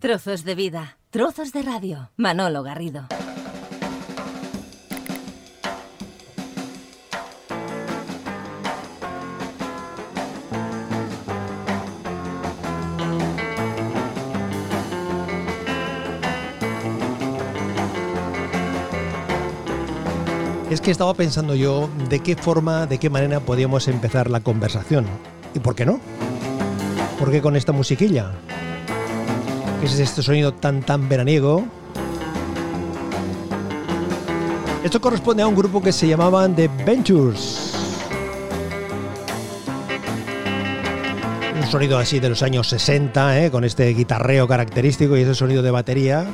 Trozos de vida, trozos de radio. Manolo Garrido. Es que estaba pensando yo de qué forma, de qué manera podíamos empezar la conversación. ¿Y por qué no? ¿Por qué con esta musiquilla? ¿Qué es este sonido tan tan veraniego? Esto corresponde a un grupo que se llamaban The Ventures. Un sonido así de los años 60, ¿eh? con este guitarreo característico y ese sonido de batería.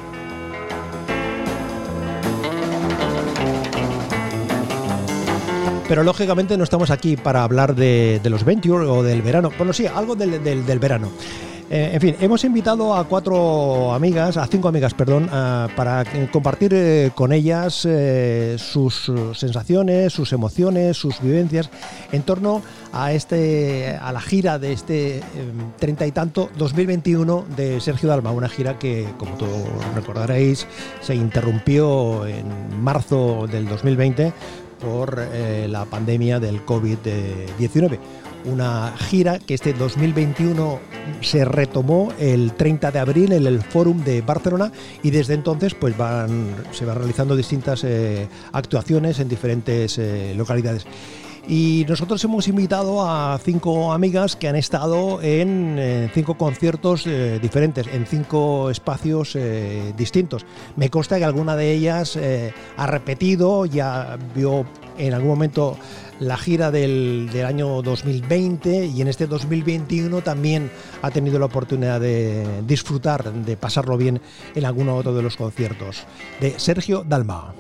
Pero lógicamente no estamos aquí para hablar de, los Venture o del verano. Bueno, sí, algo del, verano. Eh, en fin, hemos invitado a cuatro amigas, a cinco amigas, perdón, para compartir eh, con ellas eh, sus sensaciones, sus emociones, sus vivencias en torno a este, a la gira de este treinta y tanto 2021 de Sergio Dalma, una gira que, como todos recordaréis, se interrumpió en marzo del 2020 por eh, la pandemia del COVID-19. Una gira que este 2021 se retomó el 30 de abril en el Fórum de Barcelona y desde entonces pues van, se van realizando distintas eh, actuaciones en diferentes eh, localidades. Y nosotros hemos invitado a cinco amigas que han estado en, cinco conciertos eh, diferentes, en cinco espacios eh, distintos. Me consta que alguna de ellas eh, ha repetido, ya vio en algún momento la gira del, del, año 2020 y en este 2021 también ha tenido la oportunidad de disfrutar, de pasarlo bien en alguno otro de los conciertos. De Sergio Dalma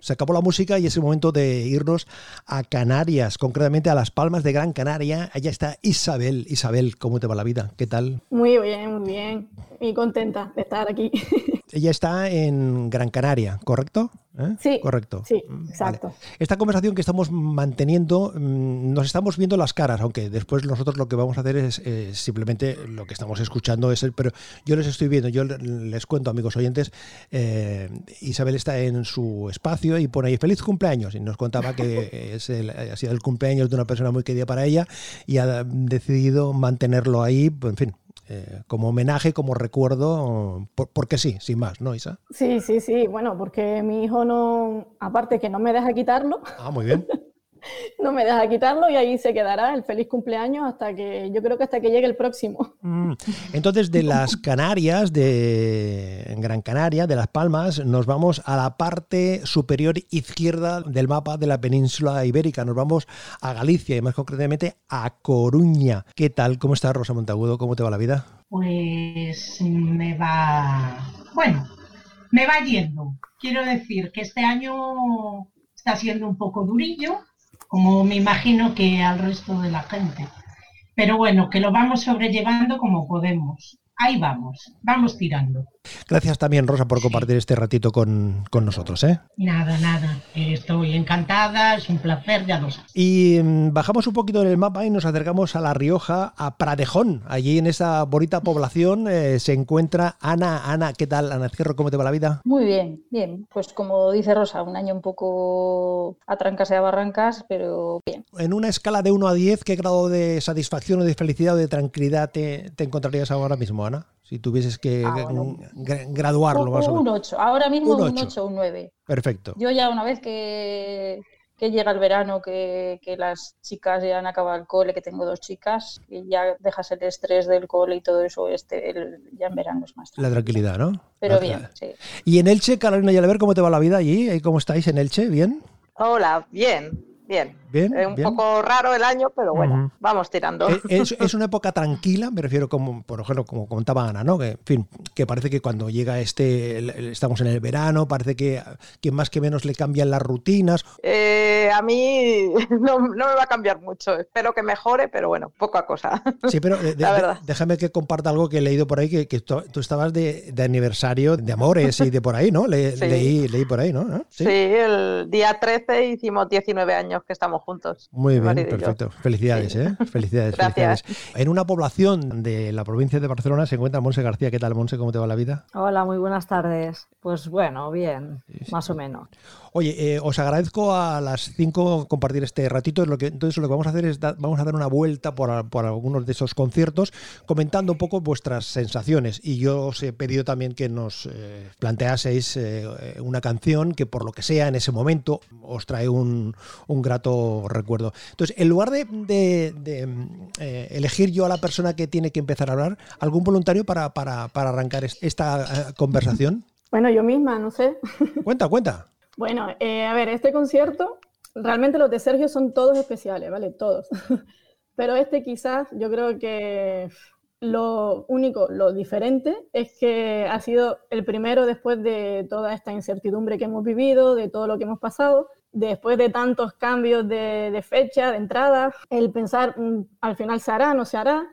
se acabó la música y es el momento de irnos a Canarias, concretamente a Las Palmas de Gran Canaria. Allá está Isabel. Isabel, ¿cómo te va la vida? ¿Qué tal? Muy bien, muy bien. Muy contenta de estar aquí. Ella está en Gran Canaria, ¿correcto? ¿Eh? Sí. Correcto. Sí, mm, exacto. Esta conversación que estamos manteniendo, mm, nos estamos viendo las caras, aunque después nosotros lo que vamos a hacer es simplemente lo que estamos escuchando es el, pero yo les estoy viendo, yo les cuento, amigos oyentes, eh, Isabel está en su espacio y pone ahí feliz cumpleaños y nos contaba que es el, ha sido el cumpleaños de una persona muy querida para ella y ha decidido mantenerlo ahí, en fin, eh, como homenaje, como recuerdo, porque sí, sin más, ¿no, Isa? Sí, sí, sí, bueno, porque mi hijo no, aparte que no me deja quitarlo. Ah, muy bien. no me deja quitarlo y ahí se quedará el feliz cumpleaños hasta que yo creo que hasta que llegue el próximo. Mm. Entonces de las Canarias, de Gran Canaria, de Las Palmas, nos vamos a la parte superior izquierda del mapa de la península ibérica. Nos vamos a Galicia y más concretamente a Coruña. ¿Qué tal? ¿Cómo está Rosa Montagudo? ¿Cómo te va la vida? Pues me va, bueno, me va yendo. Quiero decir que este año está siendo un poco durillo, como me imagino que al resto de la gente. Pero bueno, que lo vamos sobrellevando como podemos. Ahí vamos, vamos tirando. Gracias también, Rosa, por compartir este ratito con, nosotros. ¿eh? Nada, nada. Estoy encantada, es un placer, ya lo sabes. Y mm, bajamos un poquito en el mapa y nos acercamos a La Rioja, a Pradejón. Allí en esa bonita población eh, se encuentra Ana. Ana, ¿qué tal, Ana Cierro? ¿Cómo te va la vida? Muy bien, bien. Pues como dice Rosa, un año un poco a trancas y a barrancas, pero bien. En una escala de 1 a 10, ¿qué grado de satisfacción o de felicidad o de tranquilidad te, te encontrarías ahora mismo, Ana? Si tuvieses que ah, graduarlo más un, un 8, ahora mismo un 8, un 9. Perfecto. Yo ya una vez que, que llega el verano, que, que, las chicas ya han acabado el cole, que tengo dos chicas, y ya dejas el estrés del cole y todo eso, este, ya en verano es más tranquilo. La tranquilidad, ¿no? Pero bien, sí. ¿Y en Elche, Carolina ver cómo te va la vida allí? ¿Cómo estáis en Elche? ¿Bien? Hola, bien, bien. Bien. Es un poco raro el año, pero bueno, vamos tirando. Eh, es, una época tranquila, me refiero como, por ejemplo, como contaba Ana, ¿no? Que, en fin, que parece que cuando llega este, estamos en el verano, parece que, que más que menos le cambian las rutinas. Eh, a mí no, me va a cambiar mucho. Espero que mejore, pero bueno, poca cosa. Sí, pero eh, déjame que comparta algo que he leído por ahí, que, que tú, estabas de, aniversario de amores y de por ahí, ¿no? leí, leí por ahí, ¿no? ¿Sí? ¿Sí? el día 13 hicimos 19 años que estamos estamos juntos. Muy bien, perfecto. Felicidades, Sí. ¿eh? Felicidades, Gracias. felicidades. En una población de la provincia de Barcelona se encuentra Monse García. ¿Qué tal, Monse? ¿Cómo te va la vida? Hola, muy buenas tardes. Pues bueno, bien, más o menos. Oye, eh, os agradezco a las 5 compartir este ratito. Lo que, entonces, lo que vamos a hacer es da- vamos a dar una vuelta por, algunos de esos conciertos, comentando un poco vuestras sensaciones. Y yo os he pedido también que nos eh, planteaseis eh, una canción que, por lo que sea, en ese momento os trae un, un grato recuerdo. Entonces, en lugar de, de- de, eh, elegir yo a la persona que tiene que empezar a hablar, ¿algún voluntario para, para- para arrancar es- esta eh, conversación? Bueno, yo misma, no sé. Cuenta, cuenta. Bueno, eh, a ver, este concierto, realmente los de Sergio son todos especiales, ¿vale? Todos. Pero este quizás, yo creo que lo único, lo diferente, es que ha sido el primero después de toda esta incertidumbre que hemos vivido, de todo lo que hemos pasado, después de tantos cambios de, de fecha, de entrada, el pensar, mm, al final se hará, no se hará,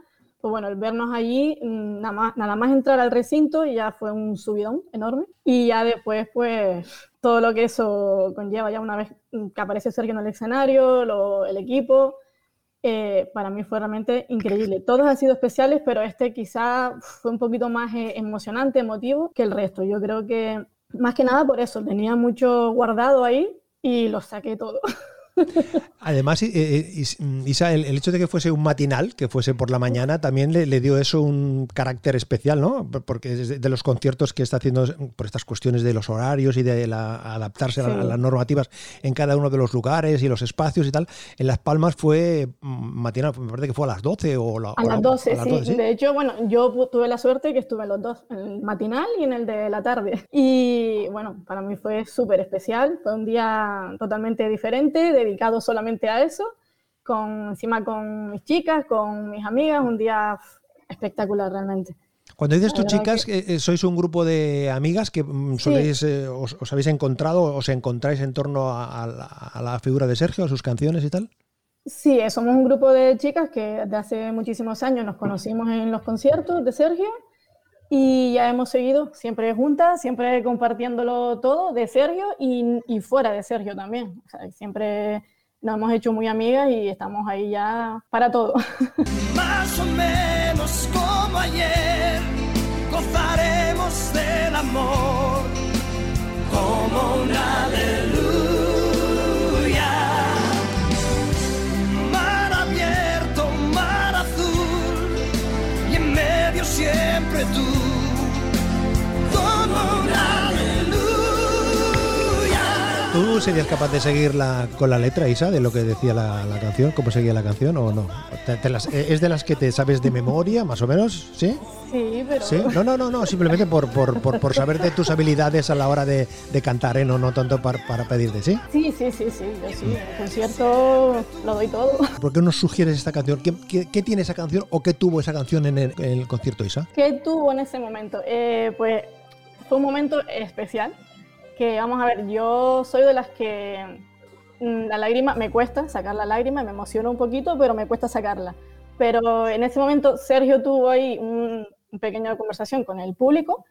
pues bueno, el vernos allí, mm, nada más, nada más entrar al recinto ya fue un subidón enorme. Y ya después, pues, todo lo que eso conlleva, ya una vez que aparece Sergio en el escenario, lo- el equipo, eh, para mí fue realmente increíble. Todos han sido especiales, pero este quizá fue un poquito más eh, emocionante, emotivo que el resto. Yo creo que, más que nada por eso, tenía mucho guardado ahí y lo saqué todo. Además, eh, eh, Is- Isa, el, hecho de que fuese un matinal, que fuese por la mañana, también le, le dio eso un carácter especial, ¿no? Por- Porque de, de los conciertos que está haciendo por estas cuestiones de los horarios y de la- adaptarse Sí. a las normativas en cada uno de los lugares y los espacios y tal, en Las Palmas fue mm, matinal, me parece que fue a las 12 o, la- A o la- las 12, a las sí. 12, ¿sí? De hecho, bueno, yo tuve la suerte que estuve en los dos, en el matinal y en el de la tarde. Y bueno, para mí fue súper especial. Fue un día totalmente diferente, dedicado solamente a eso, con, encima con mis chicas, con mis amigas, un día espectacular realmente. Cuando dices verdad chicas, eh, eh, sois un grupo de amigas que mm, soléis, eh, os, os habéis encontrado, os encontráis en torno a, a la, a la figura de Sergio, a sus canciones y tal. Sí, eh, somos un grupo de chicas que desde hace muchísimos años nos conocimos en los conciertos de Sergio y ya hemos seguido siempre juntas, siempre compartiéndolo todo de Sergio y, y fuera de Sergio también. O sea, siempre nos hemos hecho muy amigas y estamos ahí ya para todo. más o menos como ayer, gozaremos del amor como una aleluya. Mar abierto, mar azul, y en medio siempre tú, ¿Tú serías capaz de seguir la, con la letra, Isa, de lo que decía la, la canción? ¿Cómo seguía la canción o no? ¿Te- te las- ¿Es de las que te sabes de memoria, más o menos? ¿Sí? Sí, pero ¿Sí? No, no, no, no simplemente por, por, por, por saber de tus habilidades a la hora de, de cantar, ¿eh? No, no tanto para, para pedirte, ¿sí? sí, sí, sí, sí, yo sí, en el concierto lo doy todo. ¿Por qué nos sugieres esta canción? ¿Qué, qué- qué tiene esa canción o qué tuvo esa canción en el, en el concierto, Isa? ¿Qué tuvo en ese momento? Eh, pues fue un momento especial, que vamos a ver, yo soy de las que mm, la lágrima, me cuesta sacar la lágrima, me emociona un poquito, pero me cuesta sacarla. Pero en ese momento Sergio tuvo ahí un, una pequeña conversación con el público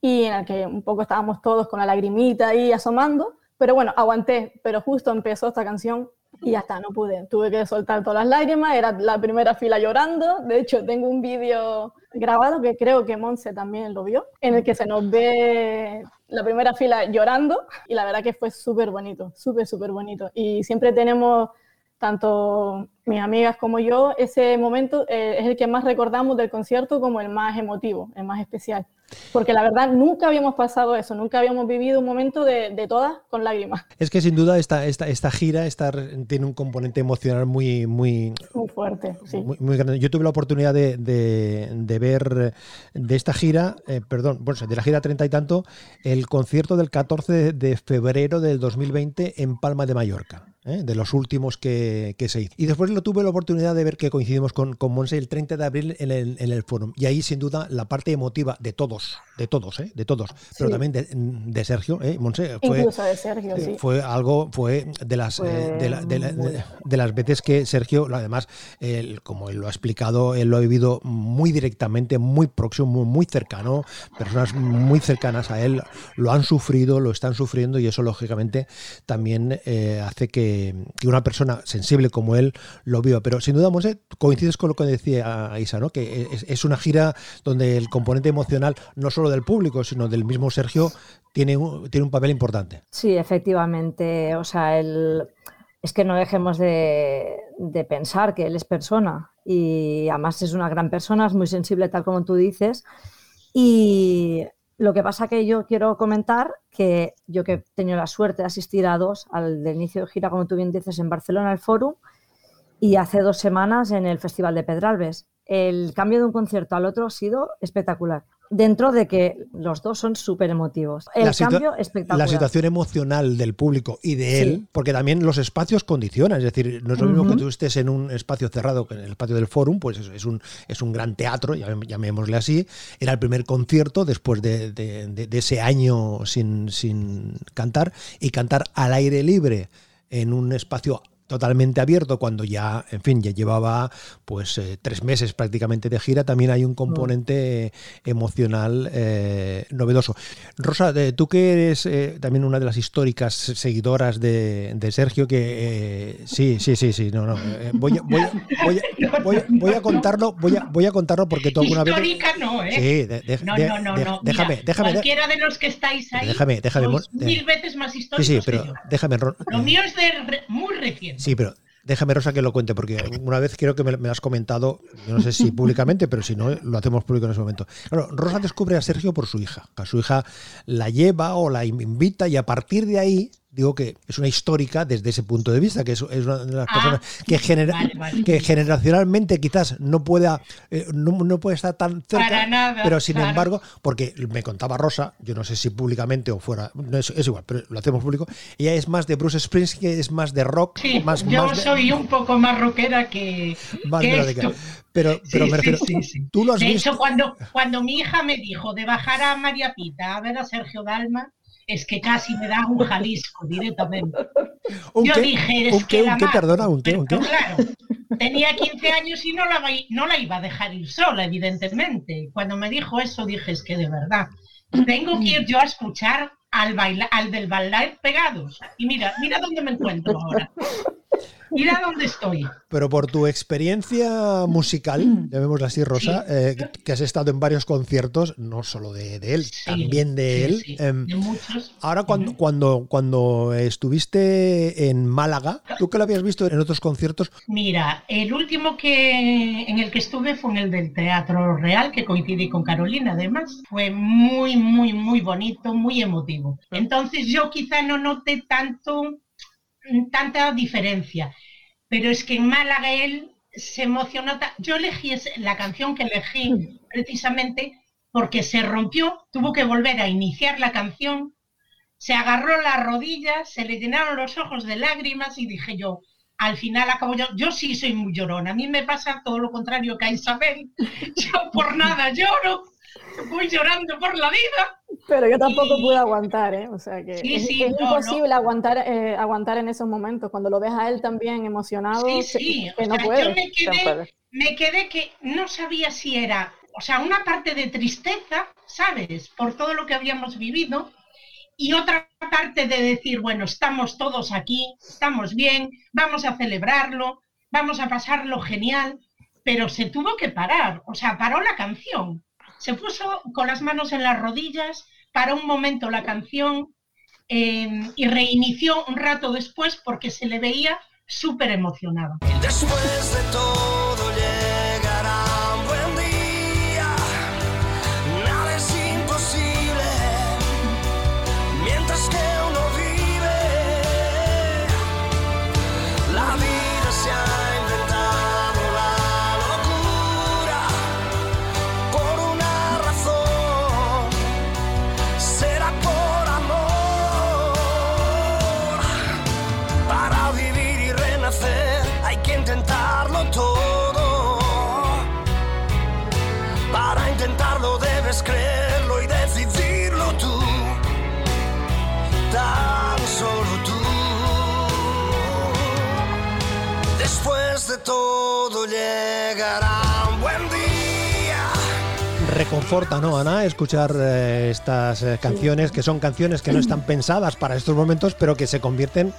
y en el que un poco estábamos todos con la lagrimita ahí asomando, pero bueno, aguanté, pero justo empezó esta canción y ya está, no pude, tuve que soltar todas las lágrimas, era la primera fila llorando, de hecho tengo un vídeo grabado que creo que Monse también lo vio, en el que se nos ve la primera fila llorando. Y la verdad que fue súper bonito, súper, súper bonito. Y siempre tenemos tanto mis amigas como yo, ese momento eh, es el que más recordamos del concierto como el más emotivo, el más especial. Porque la verdad nunca habíamos pasado eso, nunca habíamos vivido un momento de, de todas con lágrimas. Es que sin duda esta, esta, esta gira esta, tiene un componente emocional muy, muy, Muy fuerte, sí. muy, muy grande. Yo tuve la oportunidad de, de- de ver de esta gira, eh, perdón, bueno, de la gira 30 y tanto, el concierto del 14 de febrero del 2020 en Palma de Mallorca, ¿eh? de los últimos que, que se hizo. Y después lo tuve la oportunidad de ver que coincidimos con, con Monse el 30 de abril en el, en el foro. Y ahí, sin duda, la parte emotiva de todos, de todos, ¿eh? de todos, pero Sí. también de, de Sergio, ¿eh? Monse, fue, Incluso de Sergio, sí. fue algo, fue de las, Fue eh, de, la- de la- las veces que Sergio, además, él, como él lo ha explicado, él lo ha vivido muy directamente, muy próximo, muy, muy cercano, personas muy cercanas a él lo han sufrido, lo están sufriendo y eso lógicamente también eh, hace que, que una persona sensible como él lo viva. Pero sin duda, Monse, coincides con lo que decía Isa, ¿no? que es, es una gira donde el componente emocional, no solo del público, sino del mismo Sergio, tiene un, tiene un papel importante. Sí, efectivamente. O sea, el... es que no dejemos de, de pensar que él es persona y además es una gran persona, es muy sensible tal como tú dices. Y lo que pasa que yo quiero comentar que yo que he tenido la suerte de asistir a dos, al del inicio de gira, como tú bien dices, en Barcelona, el Fórum, y hace dos semanas en el Festival de Pedralbes. El cambio de un concierto al otro ha sido espectacular. Dentro de que los dos son súper emotivos. El La cambio espectacular. La situación emocional del público y de él, Sí. porque también los espacios condicionan, es decir, no es lo mismo que tú estés en un espacio cerrado que en el espacio del Fórum, pues es, es un, es un gran teatro, llam- llamémosle así. Era el primer concierto después de, de- de- de ese año sin, sin cantar y cantar al aire libre en un espacio totalmente abierto cuando ya, en fin, ya llevaba pues eh, tres meses prácticamente de gira, también hay un componente emocional eh, novedoso. Rosa, de- tú que eres eh, también una de las históricas seguidoras de, de Sergio, que eh, sí, sí, sí, sí, no, no, eh, voy, a- voy, a- voy, a- voy a- voy a contarlo, voy a, voy a contarlo porque tú alguna vez... Histórica no, ¿eh? Sí, de- de- no, no, no, no. déjame, Mira, déjame, Cualquiera de los que estáis ahí. Déjame, déjame, mil veces más históricos sí, pero yo. déjame, Lo mío es de re- muy reciente. Sí, pero déjame, Rosa, que lo cuente, porque una vez creo que me, has comentado, no sé si públicamente, pero si no, lo hacemos público en ese momento. Claro, Rosa descubre a Sergio por su hija. A su hija la lleva o la invita y a partir de ahí, digo que es una histórica desde ese punto de vista, que es, una de las Ah, personas que, genera, vale, vale. que generacionalmente quizás no pueda, eh, no, no puede estar tan cerca, Para nada, pero sin claro. embargo, porque me contaba Rosa, yo no sé si públicamente o fuera, no es, es igual, pero lo hacemos público, ella es más de Bruce Springsteen, es más de rock, Sí, más, yo más de- soy un poco más rockera que, más que esto. Pero, pero Sí, me refiero, sí. tú lo has De visto. hecho, cuando, cuando mi hija me dijo de bajar a María Pita a ver a Sergio Dalma, es que casi me da un Jalisco directamente. ¿Un Yo qué? dije, es ¿Un qué? que la ¿Un qué? Perdona, ¿un qué? Pero ¿Un qué? claro, tenía 15 años y no la, no la iba a dejar ir sola, evidentemente. Cuando me dijo eso, dije, es que de verdad, tengo que ir yo a escuchar al, baila, al del bailar pegados. Y mira, mira dónde me encuentro ahora. Mira dónde estoy. Pero por tu experiencia musical, llamémosla así, Rosa, eh, que has estado en varios conciertos, no solo de, de él, Sí, también de sí, él. sí, em, de muchos. Ahora cuando, cuando, cuando estuviste en Málaga, tú que lo habías visto en otros conciertos, Mira, el último que en el que estuve fue en el del Teatro Real, que coincidí con Carolina además. Fue muy, muy, muy bonito, muy emotivo. Entonces yo quizá no noté tanto, tanta diferencia, pero es que en Málaga él se emocionó. Yo elegí la canción que elegí precisamente porque se rompió, tuvo que volver a iniciar la canción, se agarró las rodillas, se le llenaron los ojos de lágrimas y dije yo, al final acabo yo, yo sí soy muy llorona, a mí me pasa todo lo contrario que a Isabel, yo por nada lloro, voy llorando por la vida. Pero yo tampoco Y- pude aguantar, ¿eh? O sea que Sí, es, sí, es no, imposible Aguantar, eh, aguantar en esos momentos. Cuando lo ves a él también emocionado, Sí, sí, que, o no sea, yo me quedé, me quedé que no sabía si era, o sea, una parte de tristeza, ¿sabes? Por todo lo que habíamos vivido, y otra parte de decir, bueno, estamos todos aquí, estamos bien, vamos a celebrarlo, vamos a pasarlo genial, pero se tuvo que parar, o sea, paró la canción, se puso con las manos en las rodillas, paró un momento la canción eh, y reinició un rato después porque se le veía súper emocionado. Todo llegará un buen día. Reconforta, ¿no, Ana? Escuchar eh, estas eh, canciones, que son canciones que no están pensadas para estos momentos, pero que se convierten,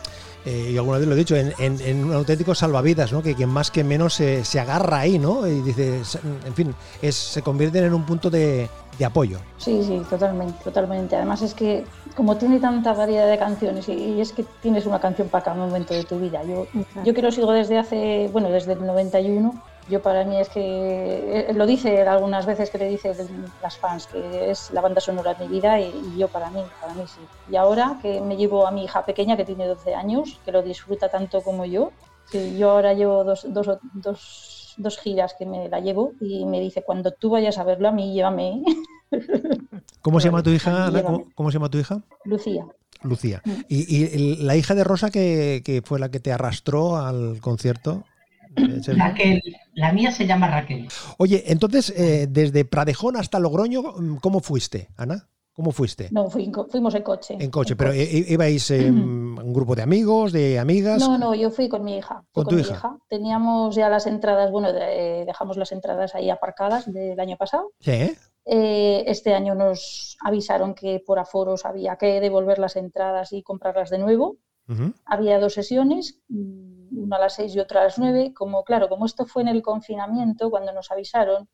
eh, y alguna vez lo he dicho, en, en- en un auténtico salvavidas, ¿no? Que quien más que menos se, se agarra ahí, ¿no? Y dice, en fin, es, se convierten en un punto de, de apoyo. Sí, sí, totalmente, totalmente. Además es que como tiene tanta variedad de canciones y, y es que tienes una canción para cada momento de tu vida. Yo, yo que lo sigo desde hace, bueno, desde el 91, yo para mí es que, eh, lo dice algunas veces que le dice las fans, que es la banda sonora de mi vida y, y yo para mí, para mí sí. Y ahora que me llevo a mi hija pequeña que tiene 12 años, que lo disfruta tanto como yo, que yo ahora llevo dos, dos, dos, dos giras que me la llevo y me dice, cuando tú vayas a verlo a mí, llévame. ¿Cómo se llama tu hija, Ana? ¿Cómo, cómo se llama tu hija? Lucía. Lucía. Mm. ¿Y, y la hija de Rosa que, que fue la que te arrastró al concierto? Eh, Raquel, la mía se llama Raquel. Oye, entonces, eh, desde Pradejón hasta Logroño, mm, ¿cómo fuiste, Ana? ¿Cómo fuiste? No, fui- fuimos en coche. En coche, pero i- ibais eh, un grupo de amigos, de amigas. No, no, yo fui con mi hija. ¿Con fui tu mi hija? Teníamos ya las entradas, bueno, de- eh, dejamos las entradas ahí aparcadas del año pasado. Sí, ¿eh? Eh, este año nos avisaron que por aforos había que devolver las entradas y comprarlas de nuevo. Había dos sesiones, mm, una a las seis y otra a las nueve. Como, claro, como esto fue en el confinamiento, cuando nos avisaron,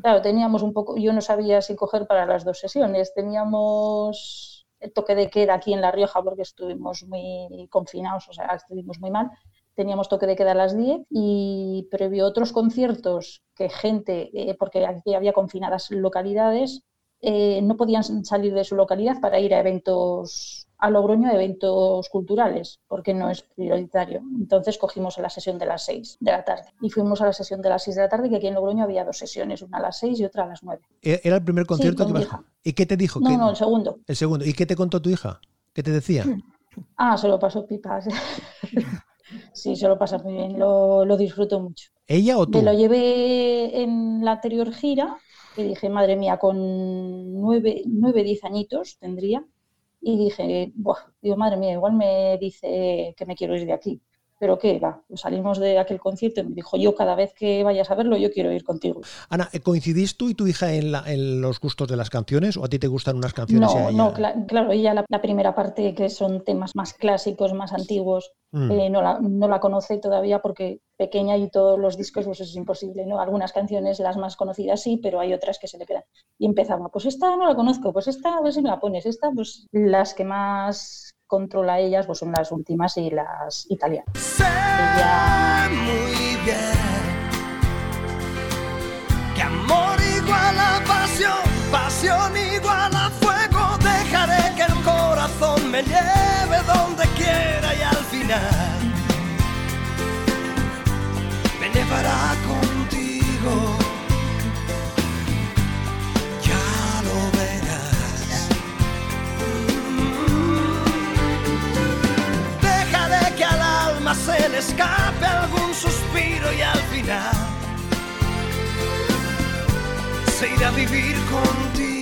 claro, teníamos un poco, yo no sabía si coger para las dos sesiones. Teníamos el toque de queda aquí en La Rioja porque estuvimos muy confinados, o sea, estuvimos muy mal. Teníamos toque de queda a las 10 y previo otros conciertos que gente, eh, porque aquí había confinadas localidades, eh, no podían salir de su localidad para ir a eventos, a Logroño, a eventos culturales, porque no es prioritario. Entonces cogimos a la sesión de las 6 de la tarde y fuimos a la sesión de las 6 de la tarde, que aquí en Logroño había dos sesiones, una a las 6 y otra a las 9. E- Era el primer concierto con que hija. ¿Y qué te dijo? No, ¿Qué- no, el segundo. el segundo. ¿Y qué te contó tu hija? ¿Qué te decía? Ah, se lo pasó pipas. sí, se lo pasa muy bien, lo, lo disfruto mucho. ¿Ella o tú? Me lo llevé en la anterior gira y dije, madre mía, con nueve, nueve, diez añitos tendría. Y dije, digo, madre mía, igual me dice que me quiero ir de aquí. Pero qué, va, pues salimos de aquel concierto y me dijo, yo cada vez que vayas a verlo, yo quiero ir contigo. Ana, ¿eh, ¿coincidís tú y tu hija en, la- en los gustos de las canciones o a ti te gustan unas canciones y a No, ella? no, cla- claro, ella la, la primera parte que son temas más clásicos, más antiguos, Mm. eh, no, la, no la conoce todavía porque pequeña y todos los discos pues es imposible, ¿no? Algunas canciones, las más conocidas sí, pero hay otras que se le quedan. Y empezaba, pues esta no la conozco, pues esta a ver si me la pones, esta pues las que más controla ellas pues son las últimas y las italianas. Sé muy bien que amor igual a pasión, pasión igual a fuego. Dejaré que el corazón me lleve donde quiera y al final me llevará contigo. Le escape algún suspiro y al final se irá a vivir contigo.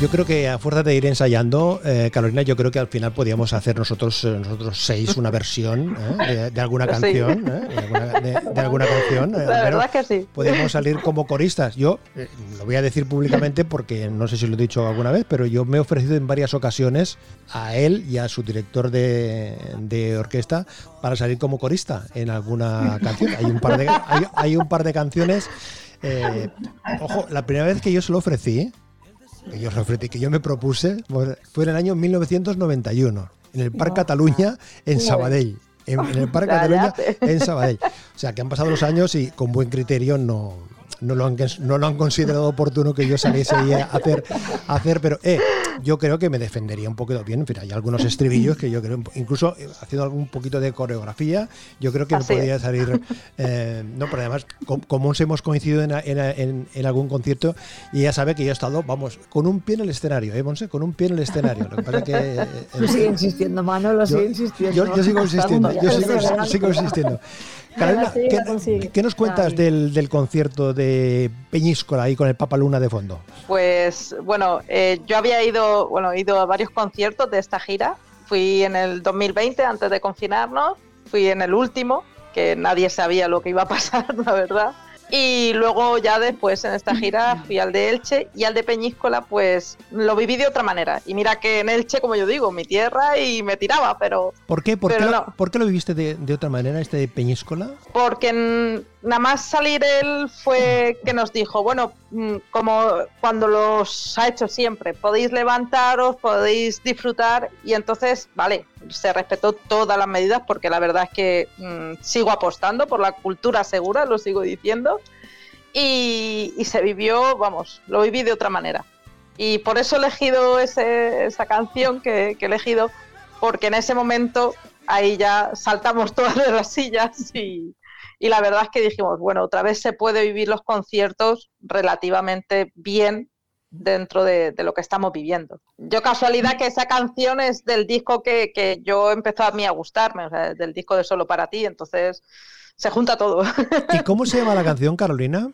Yo creo que a fuerza de ir ensayando, eh, Carolina, yo creo que al final podíamos hacer nosotros, eh, nosotros seis una versión ¿eh? de, de alguna Sí. canción, ¿eh? de, alguna, de- de alguna canción. La verdad que sí. Podemos salir como coristas. Yo eh, lo voy a decir públicamente porque no sé si lo he dicho alguna vez, pero yo me he ofrecido en varias ocasiones a él y a su director de, de orquesta para salir como corista en alguna canción. Hay un par de, hay, hay un par de canciones. eh, ojo, la primera vez que yo se lo ofrecí, que yo que yo me propuse, fue en el año 1991, en el Parc Cataluña, en Sabadell. En, en el Parc Cataluña, en Sabadell. O sea, que han pasado los años y con buen criterio no, no, lo, han, no lo han considerado oportuno que yo saliese ahí a hacer, a hacer pero eh, yo creo que me defendería un poquito bien. En fin, hay algunos estribillos que yo creo, incluso eh, haciendo algún poquito de coreografía, yo creo que Así me podría es. salir. eh, no, pero además, com- como nos hemos coincidido en, en- en- en algún concierto, y ella sabe que yo he estado, vamos, con un pie en el escenario, ¿eh, Monse? Con un pie en el escenario. Lo que pasa es que. eh, el- Sigue insistiendo, Manolo, yo, sigue insistiendo. yo- yo sigo insistiendo, yo sigo insistiendo. Carolina, Sí, ¿qué, nos cuentas Ay. del, del concierto de Peñíscola ahí con el Papa Luna de fondo? Pues bueno, eh, yo había ido, bueno, he ido a varios conciertos de esta gira. Fui en el 2020, antes de confinarnos, fui en el último, que nadie sabía lo que iba a pasar, la verdad. Y luego ya después en esta gira fui al de Elche y al de Peñíscola, pues lo viví de otra manera. Y mira que en Elche, como yo digo, mi tierra y me tiraba, pero ¿Por qué? ¿Por, qué lo, no. por qué lo viviste de, de otra manera, este de Peñíscola? porque n- nada más salir él fue que nos dijo, bueno, mm, como cuando los ha hecho siempre, podéis levantaros, podéis disfrutar y entonces, vale, se respetó todas las medidas porque la verdad es que mm, sigo apostando por la cultura segura, lo sigo diciendo, y, se vivió, vamos, lo viví de otra manera. Y por eso he elegido esa canción que, que he elegido, porque en ese momento ahí ya saltamos todas de las sillas y, y la verdad es que dijimos, bueno, otra vez se puede vivir los conciertos relativamente bien dentro de, de lo que estamos viviendo. Yo casualidad que esa canción es del disco que, que yo empezó a mí a gustarme, o sea, del disco de Solo para ti, entonces se junta todo. ¿Y cómo se llama la canción, Carolina?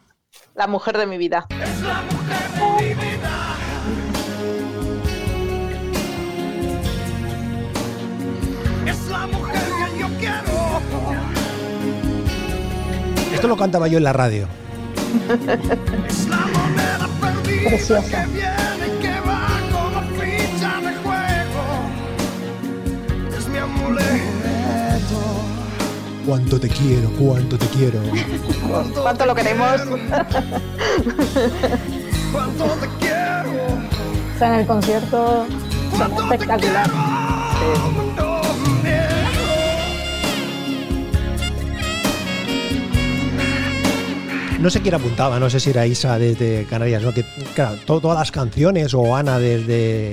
la mujer de mi vida. Es la mujer Esto lo cantaba yo en la radio. Preciosa. Cuánto te quiero, cuánto te quiero. ¿Cuánto lo queremos? Cuánto te quiero. O sea, en el concierto espectacular. No sé quién apuntaba, no sé si era Isa desde Canarias, ¿no? Que, claro, to- todas las canciones o Ana desde,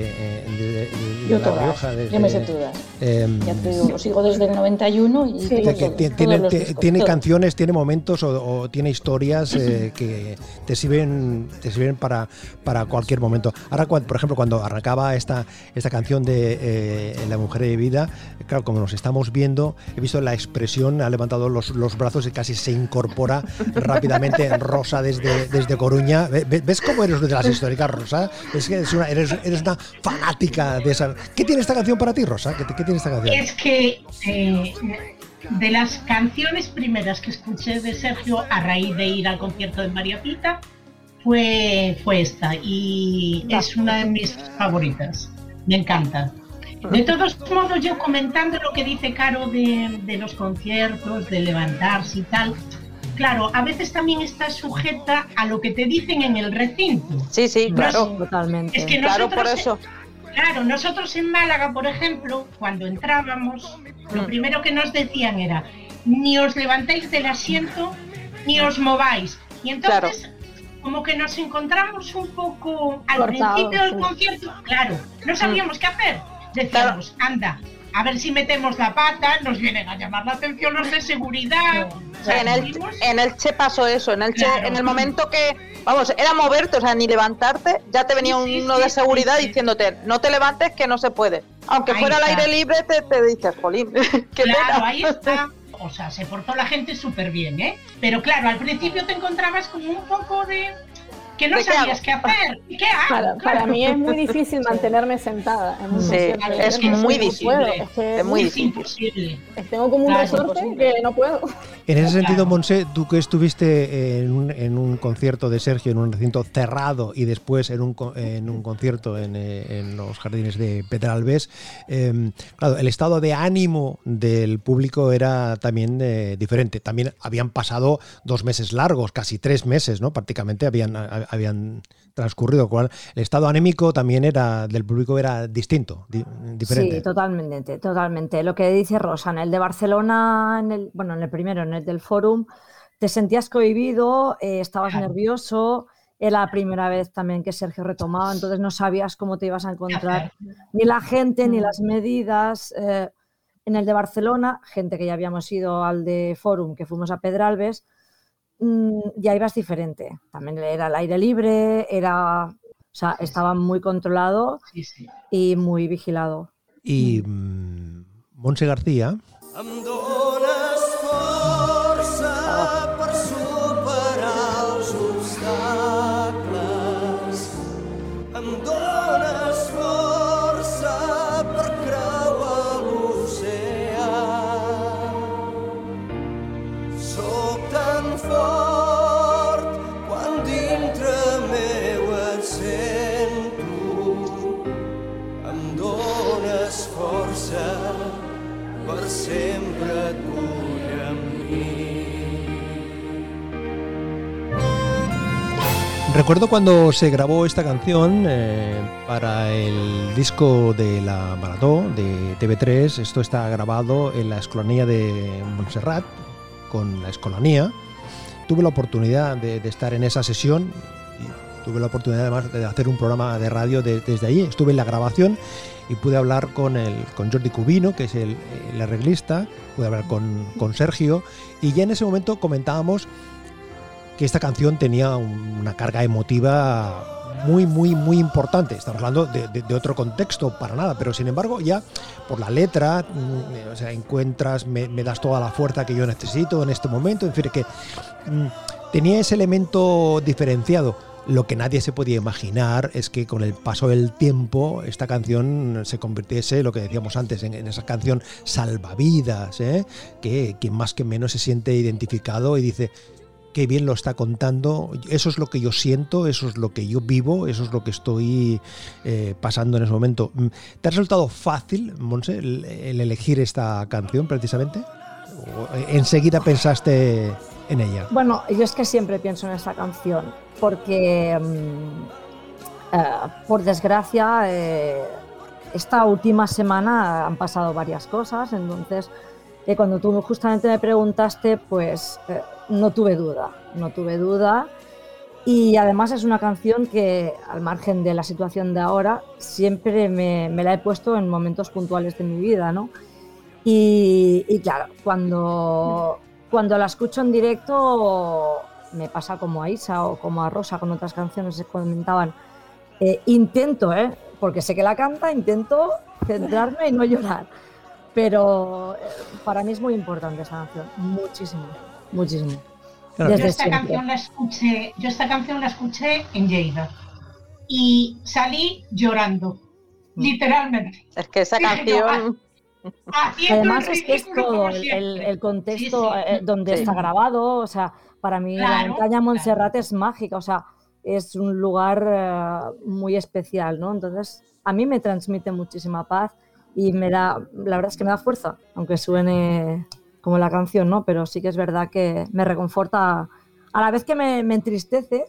eh, desde Yo La todas, Rioja. Desde, yo me sé todas. em, Ya te digo, sigo desde el 91 y Sí. tengo que- que todo, ti- todos tiene, los ti- discos, tiene canciones, tiene momentos o, o tiene historias eh, que te sirven, te sirven para, para cualquier momento. Ahora, cuan- por ejemplo, cuando arrancaba esta, esta canción de eh, La mujer de vida, claro, como nos estamos viendo, he visto la expresión, ha levantado los, los brazos y casi se incorpora rápidamente Rosa desde, desde Coruña. Ve- ve- ¿Ves cómo eres de las históricas, Rosa? Es que eres una, eres, eres una fanática de esa. ¿Qué tiene esta canción para ti, Rosa? ¿Qué, qué tiene esta canción? Es que eh, de las canciones primeras que escuché de Sergio a raíz de ir al concierto de María Pita fue, fue esta y es una de mis favoritas. Me encanta. De todos modos, yo comentando lo que dice Caro de, de los conciertos, de levantarse y tal, claro, a veces también está sujeta a lo que te dicen en el recinto. Sí, sí, claro. Totalmente. Es que Claro, por nosotros- eso. Claro, nosotros en Málaga, por ejemplo, cuando entrábamos, lo Mm. primero que nos decían era, ni os levantéis del asiento, ni os mováis. Y entonces, como que nos encontramos un poco al principio del sí. concierto, claro, no sabíamos qué hacer. Decíamos, anda, a ver si metemos la pata, nos vienen a llamar la atención los de seguridad. O sea, en el, en el Che pasó eso, en el Che, Claro. en el momento que, vamos, era moverte, o sea, ni levantarte, ya te venía Sí, uno sí, de seguridad sí, sí. diciéndote, no te levantes que no se puede. Aunque Ahí fuera al aire libre, te, te dices, jolín, qué Claro, pena". ahí está. O sea, se portó la gente súper bien, ¿eh? Pero claro, al principio te encontrabas como un poco de... que no ¿De qué sabías qué hacer. ¿Qué hago? Para, mí es muy difícil mantenerme sentada en un Sí, concierto. es muy no difícil. puedo, es que Es muy Es difícil. imposible. tengo como un Claro, resorte que no puedo. En ese sentido. Monse, tú que estuviste en un, en un concierto de Sergio en un recinto cerrado y después en un, co- en un concierto en, eh, en los jardines de Pedralbes, eh, claro, el estado de ánimo del público era también eh, diferente. También habían pasado dos meses largos, casi tres meses, ¿no? Prácticamente habían, habían transcurrido, cual el estado anímico también era del público era distinto, di- diferente. Sí, totalmente, totalmente. Lo que dice Rosa, en el de Barcelona, en el, bueno, en el primero, en el del Fórum, te sentías cohibido, eh, estabas Claro. nervioso, era la primera vez también que Sergio retomaba, entonces no sabías cómo te ibas a ¿Qué encontrar, ni la gente, ni Mm. las medidas. eh, en el de Barcelona, gente que ya habíamos ido al de Fórum, que fuimos a Pedralbes, ya ibas diferente. También era al aire libre, era, o sea, estaba muy controlado Sí, sí. y muy vigilado. Y mm, Monse García, Recuerdo cuando se grabó esta canción eh, para el disco de la Maratón de TV3. Esto está grabado en la Escolanía de Montserrat, con la Escolanía. Tuve la oportunidad de, estar en esa sesión y tuve la oportunidad además de hacer un programa de radio de- desde allí. Estuve en la grabación y pude hablar con, Jordi Cubino, que es el, el arreglista, pude hablar con, con Sergio y ya en ese momento comentábamos que esta canción tenía un- una carga emotiva muy, muy, muy importante. Estamos hablando de, otro contexto para nada, pero sin embargo ya por la letra, mm, o sea, encuentras, me, das toda la fuerza que yo necesito en este momento, en fin, que mm, tenía ese elemento diferenciado. Lo que nadie se podía imaginar es que con el paso del tiempo esta canción se convirtiese, lo que decíamos antes, en, en esa canción salvavidas, ¿eh? que quien más que menos se siente identificado y dice, qué bien lo está contando. Eso es lo que yo siento, eso es lo que yo vivo, eso es lo que estoy eh, pasando en ese momento. Mm, ¿Te ha resultado fácil, Monse, el, el elegir esta canción precisamente? ¿O eh, enseguida pensaste en ella? Bueno, yo es que siempre pienso en esta canción, porque mm, eh, por desgracia esta última semana han pasado varias cosas, entonces eh, cuando tú justamente me preguntaste, pues eh, no tuve duda, no tuve duda. Y además es una canción que, al margen de la situación de ahora, siempre me, me la he puesto en momentos puntuales de mi vida, ¿no? Y, y claro, cuando, cuando la escucho en directo me pasa como a Isa o como a Rosa con otras canciones que comentaban. Eh, intento, ¿eh? porque sé que la canta, intento centrarme y no llorar. Pero eh, para mí es muy importante esa canción, muchísimo, muchísimo. Claro. Yo esta, siempre. canción la escuché, yo esta canción la escuché en Lleida y salí llorando, Mm. literalmente. Es que esa canción. Además es que es todo el, el- contexto Sí, sí. eh, donde Sí. está grabado, o sea, para mí la montaña claro. Montserrat es mágica, o sea, es un lugar eh, muy especial, ¿no? Entonces, a mí me transmite muchísima paz y me da, la verdad es que me da fuerza, aunque suene como la canción, ¿no? Pero sí que es verdad que me reconforta, a la vez que me, me entristece,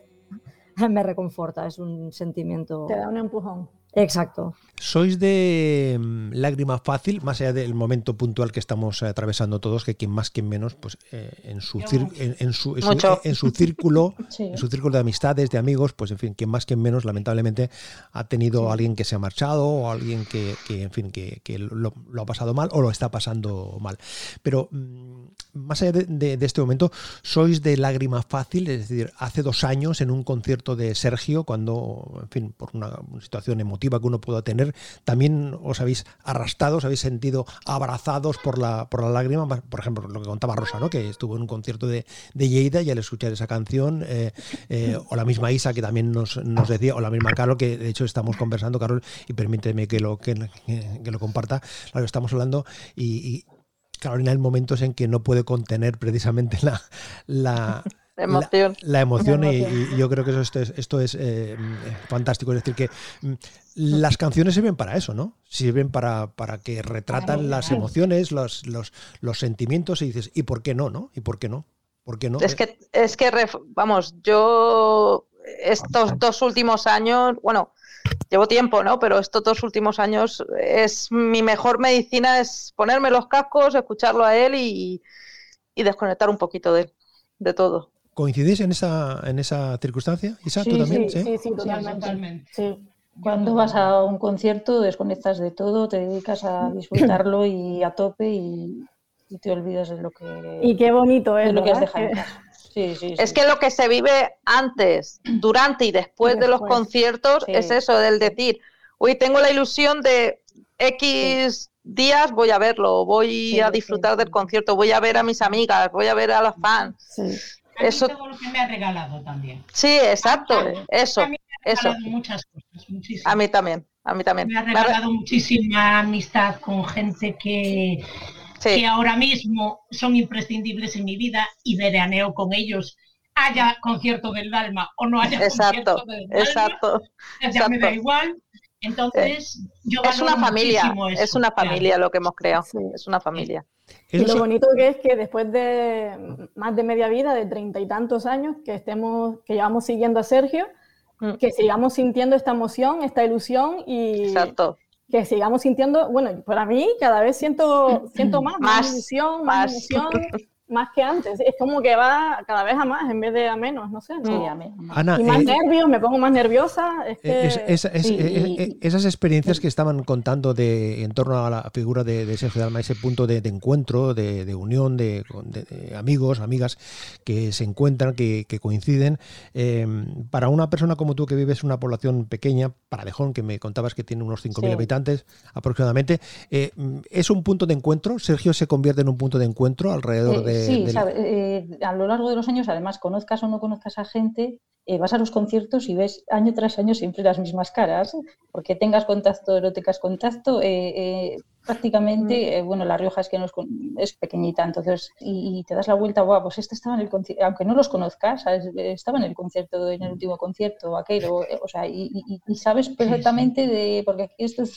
me reconforta, es un sentimiento... Te da un empujón. Exacto. ¿Sois de mm, lágrima fácil, más allá del momento puntual que estamos eh, atravesando todos, que quien más, quien menos, pues eh, en, su en, en su, en su- Mucho. en su círculo, Sí. en su círculo de amistades, de amigos, pues en fin, quien más, quien menos, lamentablemente ha tenido alguien que se ha marchado o alguien que, que, en fin, que, que lo, lo ha pasado mal o lo está pasando mal. Pero mm, más allá de, de- de este momento, sois de lágrima fácil, es decir, hace dos años en un concierto de Sergio, cuando, en fin, por una situación emotiva que uno pueda tener, también os habéis arrastrado, os habéis sentido abrazados por la, por la lágrima, por ejemplo, lo que contaba Rosa, ¿no? que estuvo en un concierto de, de Lleida y al escuchar esa canción, eh, eh, o la misma Isa que también nos, nos decía, o la misma Carol, que de hecho estamos conversando, Carol, y permíteme que lo, que, lo comparta, claro, estamos hablando y, Carolina hay momentos en que no puede contener precisamente la, Emoción. la emoción La y, emoción. y yo creo que eso, esto es, esto es eh, mm, fantástico. Es decir, que mm, las canciones sirven para eso, ¿no? Sirven para, para que retratan las emociones, los, los, los sentimientos y dices, ¿y por qué no, no? ¿Y por qué no? ¿Por qué no? Es que, es que, ref- vamos, yo estos dos últimos años, bueno, llevo tiempo, ¿no? Pero estos dos últimos años es mi mejor medicina, es ponerme los cascos, escucharlo a él y, y desconectar un poquito de, de todo. ¿Coincidís en esa, en esa circunstancia? Isa, ¿tú Sí, también? Sí, ¿Sí? sí, totalmente. totalmente. Sí. Cuando vas a un concierto desconectas de todo, te dedicas a disfrutarlo y a tope y, y te olvidas de lo que, Y qué bonito es, de lo que has dejado en Que- casa. Sí, sí, Es que lo que se vive antes, durante y después Y de los conciertos Sí. es eso, del decir, uy, tengo la ilusión de X días voy a verlo, voy Sí, a disfrutar sí. del concierto, voy a ver a mis amigas, voy a ver a las fans. Sí. Mí Eso- todo lo que me ha regalado también. Sí, exacto, A- eso, a mí me ha eso. regalado muchas cosas, muchísimas. A mí también, a mí también. Me ha Me ha regalado muchísima amistad con gente que, Sí, que ahora mismo son imprescindibles en mi vida y veraneo con ellos, haya concierto del Dalma o no haya exacto, concierto del Dalma, exacto. ya me da exacto. igual. Entonces, yo Es una familia, eso, es una claro. familia lo que hemos creado, Sí. es una familia. Y Eso lo so- bonito que es que después de más de media vida, de treinta y tantos años, que estemos, que llevamos siguiendo a Sergio, Mm. que sigamos sintiendo esta emoción, esta ilusión y Exacto. que sigamos sintiendo, bueno, para mí cada vez siento, siento más, más, Más, ilusión, más, más. emoción, más que antes. Es como que va cada vez a más en vez de a menos, no sé. A Ana, Y más eh, nervios, me pongo más nerviosa. Es que... Es- es- Sí, eh, y- eh, esas experiencias que estaban contando de, en torno a la figura de, de Sergio Dalma, ese punto de, de encuentro, de, de unión, de, con- de- de amigos, amigas que se encuentran, que, que coinciden, eh, para una persona como tú que vives en una población pequeña, Paralejón, que me contabas que tiene unos 5.000 Sí. habitantes aproximadamente, eh, ¿es un punto de encuentro? ¿Sergio se convierte en un punto de encuentro alrededor Eh, de, sí, del- sabe, eh, a lo largo de los años, además, conozcas o no conozcas a gente, eh, vas a los conciertos y ves año tras año siempre las mismas caras, porque tengas contacto o no tengas contacto, eh, eh, prácticamente, eh, bueno, La Rioja es que no es, pequeñita, entonces, y, y te das la vuelta, guau, pues este estaba en el concierto, aunque no los conozcas, ¿sabes? Estaba en el concierto, en el último concierto, aquel, o, eh, o sea, y, y- y sabes perfectamente de, porque aquí esto es,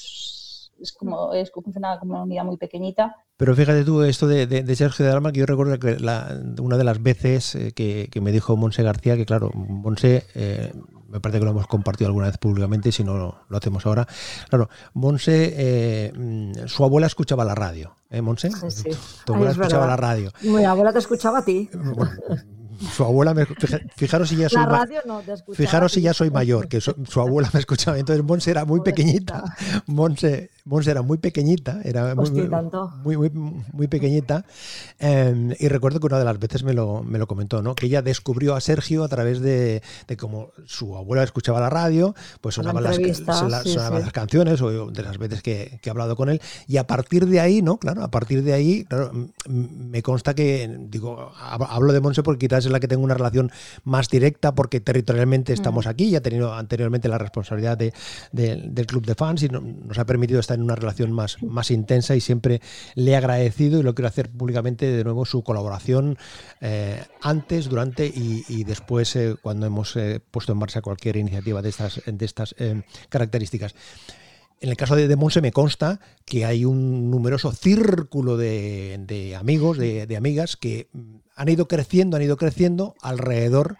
es como, es como una comunidad muy pequeñita, Pero fíjate tú, esto de, de- de Sergio de Alma, que yo recuerdo que la- una de las veces eh, que, que me dijo Monse García, que claro, Monse, eh, me parece que lo hemos compartido alguna vez públicamente, si no lo, lo hacemos ahora. Claro, Monse, eh, su abuela escuchaba la radio, ¿eh, Monse? Sí, sí. Tu abuela es escuchaba verdad. la radio. Mi abuela te escuchaba a ti. Bueno, su abuela, me, fija- fijaros si ya soy La ma- radio no te escuchaba. Fijaros si ya soy mayor, que su, su abuela me escuchaba. Entonces Monse era muy pequeñita. Monse, Monse era muy pequeñita, era muy, Hostia, muy, muy, muy, pequeñita. Eh, y recuerdo que una de las veces me lo, me lo comentó, ¿no? Que ella descubrió a Sergio a través de, de cómo su abuela escuchaba la radio, pues sonaban, las, sí, sonaban sí. las canciones o de las veces que, que he hablado con él. Y a partir de ahí, ¿no? Claro, a partir de ahí, claro, me consta que, digo, hab- hablo de Monse porque quizás es la que tengo una relación más directa porque territorialmente estamos aquí y ha tenido anteriormente la responsabilidad de- de- del club de fans y no- nos ha permitido estar en una relación más, más intensa y siempre le he agradecido y lo quiero hacer públicamente de nuevo su colaboración eh, antes, durante y, después eh, cuando hemos eh, puesto en marcha cualquier iniciativa de estas, de estas características. En el caso de, de me consta que hay un numeroso círculo de, amigos, de, amigas que han ido creciendo, han ido creciendo alrededor de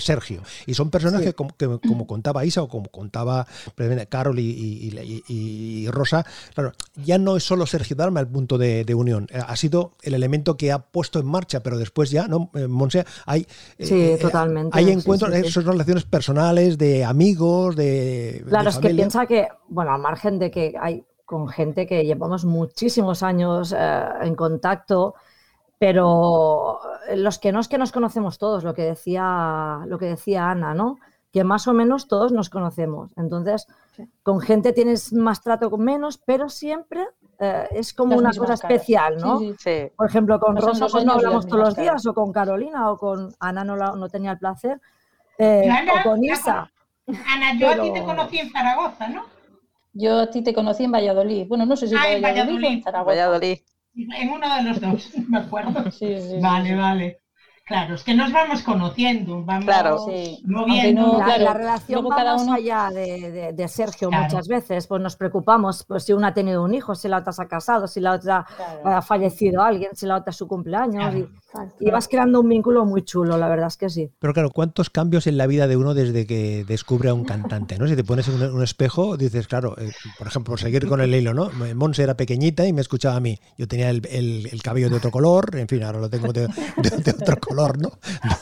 Sergio. Y son personas que, como, que, como contaba Isa o como contaba Carol y, y- y- y Rosa, claro, ya no es solo Sergio Dalma el punto de, de unión. Eh, Ha sido el elemento que ha puesto en marcha, pero después ya, ¿no? Eh, Monse, hay, eh, Sí, eh, totalmente. hay Sí, encuentros, sí, sí. son relaciones personales, de amigos, de. Claro, de es que piensa que, bueno, al margen de que hay con gente que llevamos muchísimos años eh, en contacto, pero los que no es que nos conocemos todos, lo que decía, lo que decía Ana, ¿no? Que más o menos todos nos conocemos. Entonces, con gente tienes más trato con menos, pero siempre eh, es como Las una cosa caras. especial, ¿no? Sí, sí. Por ejemplo, con Rosa pues no hablamos todos los días, o con Carolina, o con Ana no, la- no tenía el placer, eh, Ana, o con Isa. Ana, yo a ti te conocí en Zaragoza, ¿no? Yo a ti te conocí en Valladolid. Bueno, no sé si Ah, en Valladolid, o Valladolid. en Zaragoza. Valladolid. En uno de los dos, me acuerdo. Sí, sí, sí, Vale, sí. vale. Claro, es que nos vamos conociendo, vamos Claro. Sí. moviendo. No, La, claro, la relación luego va cada más uno- allá de, de- de Sergio Claro. muchas veces, pues nos preocupamos, pues si una ha tenido un hijo, si la otra se ha casado, si la otra Claro. ha fallecido alguien, si la otra es su cumpleaños, y, Claro. y vas creando un vínculo muy chulo, la verdad es que sí. Pero claro, ¿cuántos cambios en la vida de uno desde que descubre a un cantante? ¿no? Si te pones en un, un espejo, dices, claro, eh, por ejemplo, por seguir con el hilo, ¿no? Monse era pequeñita y me escuchaba a mí. Yo tenía el, el- el cabello de otro color, en fin, ahora lo tengo de, de- de otro color, ¿no?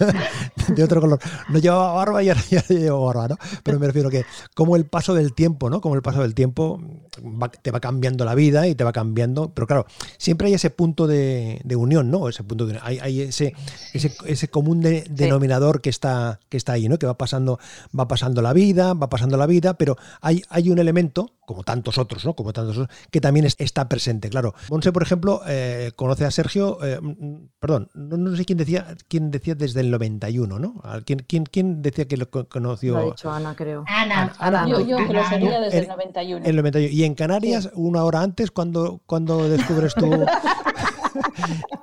De otro color. No llevaba barba y ahora ya llevo barba, ¿no? Pero me refiero que como el paso del tiempo, ¿no? Como el paso del tiempo va- te va cambiando la vida y te va cambiando. Pero claro, siempre hay ese punto de, de unión, ¿no? Ese punto de, hay, hay ese, ese, ese común de- denominador que está, que está ahí, ¿no? Que va pasando, va pasando la vida, va pasando la vida, pero hay, hay un elemento, como tantos otros, ¿no? Como tantos otros, que también es- está presente, claro. Monse, por ejemplo, eh, conoce a Sergio, eh, perdón, no, no sé quién decía, quién decía desde el 91, ¿no? ¿A ¿Quién, quién, quién decía que lo co- conoció? Lo ha dicho Ana, creo. Ana, Ana, Yo, yo que lo Ana, seguía desde el el- 91. El 91. Y en Canarias, una hora antes, cuando, cuando descubres tú.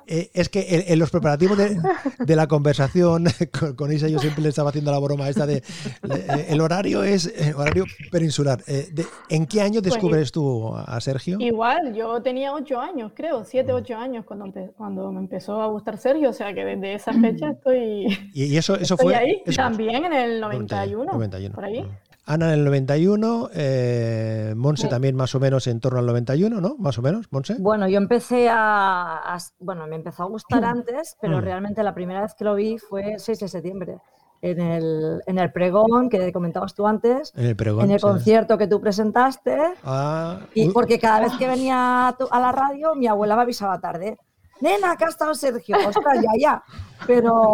Eh, es que en, en los preparativos de, de la conversación con, con Isa yo siempre le estaba haciendo la broma esta de eh, el horario es eh, horario peninsular. Eh, de- ¿En qué año Pues, descubres tú a Sergio? Igual, yo tenía ocho años, creo, siete, ocho años cuando, cuando me empezó a gustar Sergio, o sea que desde esa fecha estoy, Y, y eso, eso estoy fue ahí. eso- También en el 91, 91. por ahí. Ana en el 91, eh, Monse también más o menos en torno al 91, ¿no? Más o menos, Monse. Bueno, yo empecé a, a- Bueno, me empezó a gustar antes, pero Mm. realmente la primera vez que lo vi fue el 6 de septiembre, en el, en el pregón que comentabas tú antes, En el pregón. en el sí. concierto que tú presentaste, Ah, y porque cada vez que venía a, tu- a la radio, mi abuela me avisaba tarde. Nena, acá ha estado Sergio. Ostras, ya, ya. Pero,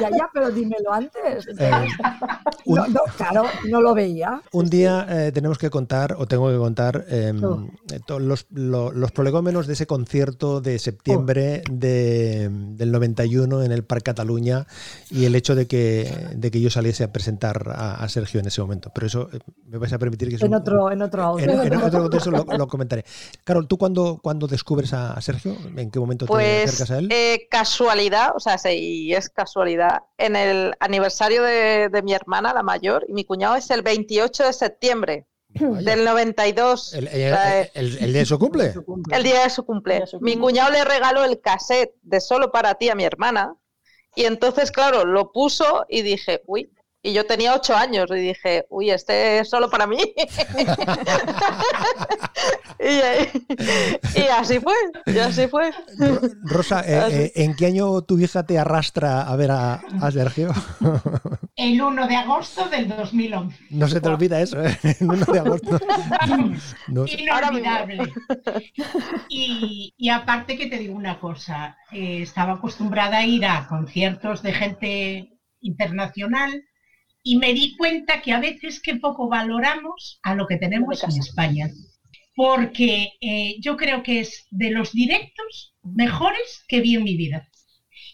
ya, ya, pero dímelo antes. eh, un- No, no, claro, no lo veía. Un día eh, tenemos que contar, o tengo que contar, eh, Oh. eh, to- los, lo- los prolegómenos de ese concierto de septiembre de- del 91 en el Parc Cataluña y el hecho de que, de que yo saliese a presentar a, a Sergio en ese momento. Pero eso eh, me vais a permitir que En un- otro, en otro audio. en, en otro contexto lo, lo comentaré. Carol, ¿tú cuándo, cuándo descubres a, a Sergio? ¿En qué momento te Pues acercas a él? eh, casualidad, o sea, sí, es casualidad. En el aniversario de, de mi hermana, la mayor, y mi cuñado es el 28 de septiembre Vaya. del 92. ¿El, o sea, el- el- el día de su cumple? el día de su cumple. Día de su Mi cuñado le regaló el cassette de Solo para ti a mi hermana. Y entonces, claro, lo puso y dije, uy. Y yo tenía ocho años y dije, uy, este es solo para mí. y, así fue, y así fue. Ro- Rosa, eh, eh, ¿en qué año tu vieja te arrastra a ver a, a Sergio? El 1 de agosto del 2011. No se te olvida eso, ¿eh? El 1 de agosto. No sé. Inolvidable. Y, y aparte que te digo una cosa, eh, estaba acostumbrada a ir a conciertos de gente internacional y me di cuenta que a veces que poco valoramos a lo que tenemos en España. Porque eh, yo creo que es de los directos mejores que vi en mi vida.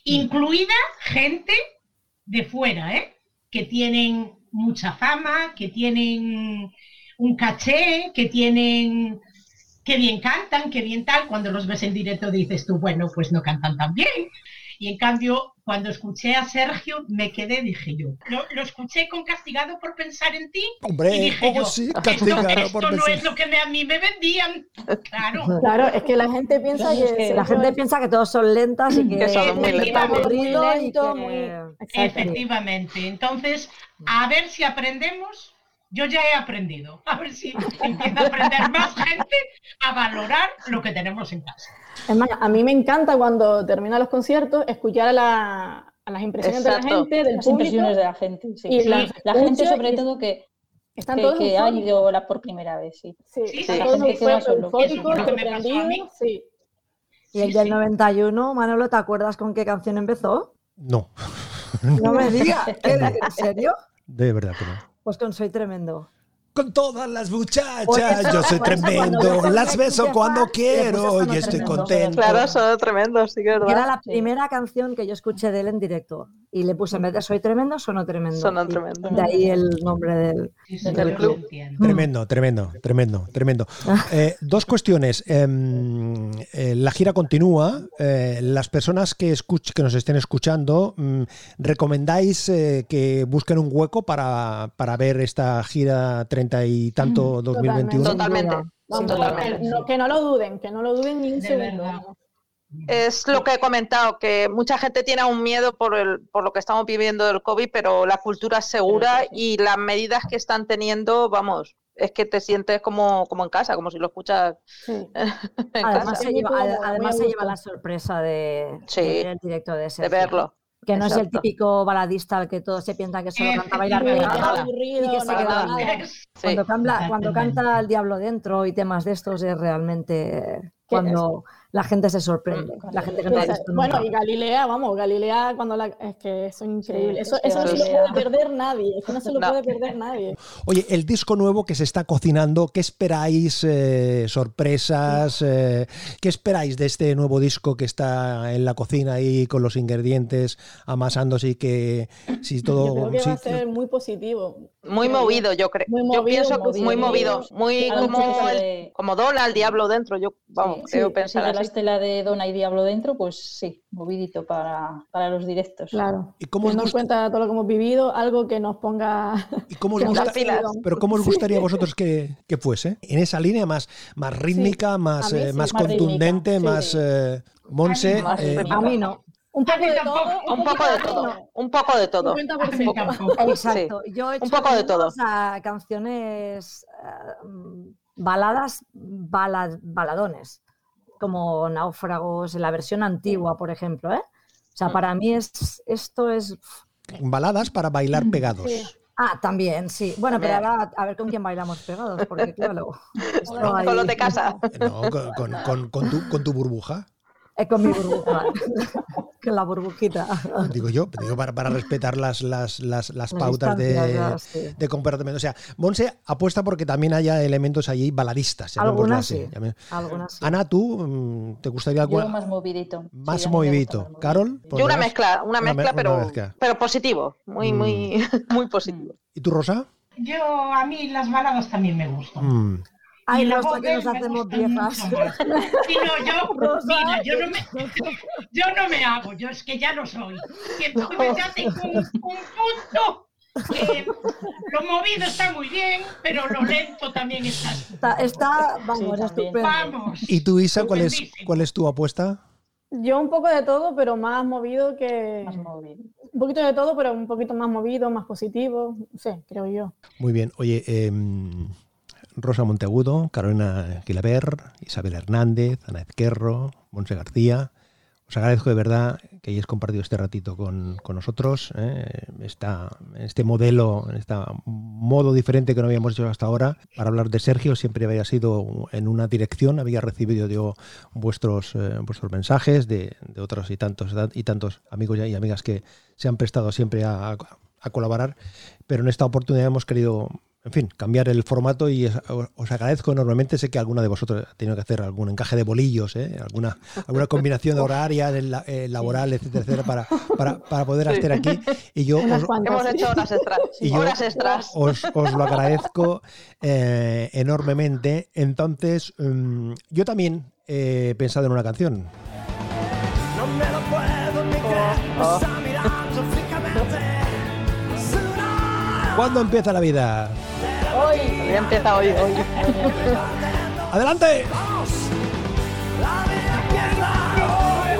Incluida gente de fuera, ¿eh? que tienen mucha fama, que tienen un caché, que tienen que bien cantan, que bien tal. Cuando los ves en directo dices tú, bueno, pues no cantan tan bien. Y en cambio, cuando escuché a Sergio, me quedé, dije yo, lo, lo escuché con Castigado por pensar en ti. y Hombre, dije oh, yo, sí, esto, castigado esto por no pensar. es lo que me- a mí me vendían. Claro. Claro, es que la gente piensa Claro, que, es que Sergio La gente es- piensa que todos son lentas y que, Que son muy que lentas. está aburrido Muy y lento, que- muy- Exacto. Efectivamente. Entonces, a ver si aprendemos. Yo ya he aprendido. A ver si empieza a aprender más gente a valorar lo que tenemos en casa. Es más, a mí me encanta cuando terminan los conciertos escuchar a, la- a las impresiones de la gente, del Las público. impresiones de la gente, sí. y Sí, La gente sobre y todo que, Están que, todos que ha ido la por primera vez, sí. Sí, Sí, están la todos gente queda solo. sí. Y el Sí, del sí. 91, Manolo, ¿te acuerdas con qué canción empezó? No, No me digas. ¿En serio? de verdad que no. Pues con Soy Tremendo. Con todas las muchachas, yo soy tremendo, las beso cuando quiero y estoy Tremendo. contento. Claro, son tremendos, sí que es Que era verdad. la primera canción que yo escuché de él en directo. Y le puse en vez de Soy Tremendo, Sono Tremendo. Sono Tremendo. De ahí el nombre del... Sí, sí, Del club. Tremendo, tremendo, tremendo, tremendo. Eh, dos cuestiones. Em, eh, la gira continúa. Eh, las personas que, escuch- que nos estén escuchando, mm, ¿recomendáis eh, que busquen un hueco para, para ver esta gira treinta y tanto 2021? Totalmente. Vamos, Totalmente. que, no, que no lo duden, que no lo duden ni un De segundo. Es lo que he comentado, que mucha gente tiene un miedo por, el, por lo que estamos viviendo del COVID, pero la cultura es segura y las medidas que están teniendo, vamos, es que te sientes como, como en casa, como si lo escuchas Sí. en Además, casa, se lleva, ade- además se lleva la sorpresa de, Sí. de ver el directo de de Sergio. verlo. Que no es el Exacto. típico baladista al que todos se piensan que solo canta bailar y que se queda. Cuando, cambla- cuando canta El Diablo dentro y temas de estos es realmente cuando la gente se sorprende. La gente que no bueno, y Galilea, vamos, Galilea cuando la es que eso es increíble. Sí, eso es que eso no se lo puede perder nadie, eso no se lo No. puede perder nadie. Oye, el disco nuevo que se está cocinando, ¿qué esperáis? eh, ¿Sorpresas? eh, ¿Qué esperáis de este nuevo disco que está en la cocina ahí con los ingredientes amasándose y que si Yo todo... creo que sí, va a ser muy positivo. Muy movido, yo creo. Muy yo movido, pienso que movido. muy movido, muy como, el- como Dona, el diablo dentro, yo vamos, Sí, creo sí, pensar sí, de la llevaste la de Dona y Diablo dentro, pues sí, movidito para, para los directos. Claro. ¿Y cómo os Teniendo en gusta- cuenta todo lo que hemos vivido, algo que nos ponga. ¿Y cómo os nos gusta-. Pero ¿cómo os gustaría a vosotros que, que fuese? En esa línea más, más rítmica, más, a mí eh, sí, más más contundente, rítmica, más sí. eh, Monse. Más eh. A mí no. Un poco de todo. Un poco de todo. Un poco de todo. 50%. Tampoco. Exacto. Yo he un hecho poco de todo. menos a canciones eh, mm, baladas, bala- baladones, como Náufragos, en la versión antigua, por ejemplo. ¿eh? O sea, para mí es, esto es... baladas para bailar pegados. Sí. Ah, también, sí. Bueno, pero ahora a ver con quién bailamos pegados, porque claro, esto Con los de casa. No, con, con- con- con tu, con tu burbuja. Eh, con mi burbuja, con la burbujita. Digo yo, digo para, para respetar las, las, las, las pautas de, distancias, ya, sí. de comportamiento. O sea, Monse apuesta porque también haya elementos allí baladistas. llamémoslo Algunas así. sí. Llame- Algunas sí. Ana, ¿tú mm, te gustaría alguna? más movidito. Más Sí, movidito. más. Carol, Yo una mezcla, una Una me- mezcla, una pero, mezcla. pero positivo. Muy, Mm. muy, muy positivo. ¿Y tú, Rosa? Yo, a mí las baladas también me gustan. Mm. Ay, Y la Rosa, que nos hacemos viejas. Sí, no, yo, mira, yo no, me, yo no me hago, yo es que ya lo soy. Y entonces ya tengo un, un punto lo movido está muy bien, pero lo lento también está. Está, está, vamos, Sí, estupendo. Vamos. ¿Y tú, Isa, cuál es, cuál es tu apuesta? Yo un poco de todo, pero más movido que. Más movido. Un poquito de todo, pero un poquito más movido, más positivo. No sé, creo yo. Muy bien. Oye, em, Rosa Monteagudo, Carolina Quilaber, Isabel Hernández, Ana Ezquerro, Monse García. Os agradezco de verdad que hayáis compartido este ratito con, con nosotros. ¿eh? Este modelo, este modo diferente que no habíamos hecho hasta ahora para hablar de Sergio. Siempre había sido en una dirección, había recibido yo vuestros, eh, vuestros mensajes de, de otros y tantos, y tantos amigos y amigas que se han prestado siempre a, a colaborar. Pero en esta oportunidad hemos querido en fin, cambiar el formato y os agradezco enormemente. Sé que alguna de vosotros ha tenido que hacer algún encaje de bolillos, ¿eh? alguna, alguna combinación horaria, del la- eh, laboral, etcétera, etcétera, para, para, para poder estar aquí. Y yo os. Hemos sí. hecho horas extras. Y yo- horas extras. os, os lo agradezco eh, enormemente. Entonces, mm, yo también he pensado en una canción. No me lo puedo ni creer, me está mirando fijamente. Será ¿Cuándo empieza la vida? Ya empieza hoy, hoy. ¡Adelante! la vida empieza hoy.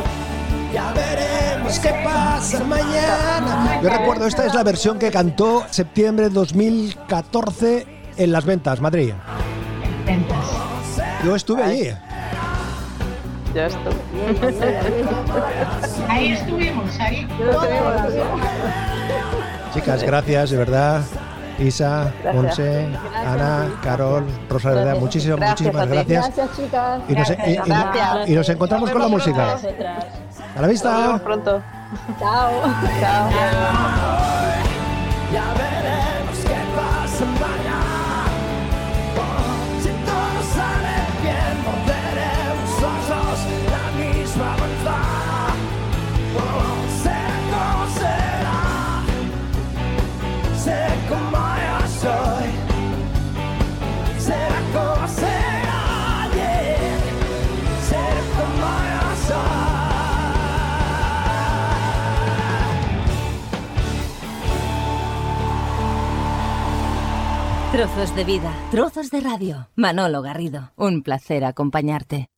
Ya veremos qué pasa mañana. Yo recuerdo, esta es la versión que cantó septiembre de 2014 en Las Ventas, Madrid. Ventas. Yo estuve allí. Ya está. Ahí estuvimos, ahí. Chicas, gracias, de verdad. Isa. Monse, Ana, Carol, Rosa, Gracias. muchísimas, Gracias muchísimas gracias. Gracias, chicas. Y nos, y- y- Gracias. y nos encontramos con la Nos música. A la Nos vemos vista. pronto. Chao. Chao. Trozos de vida, trozos de radio. Manolo Garrido, un placer acompañarte.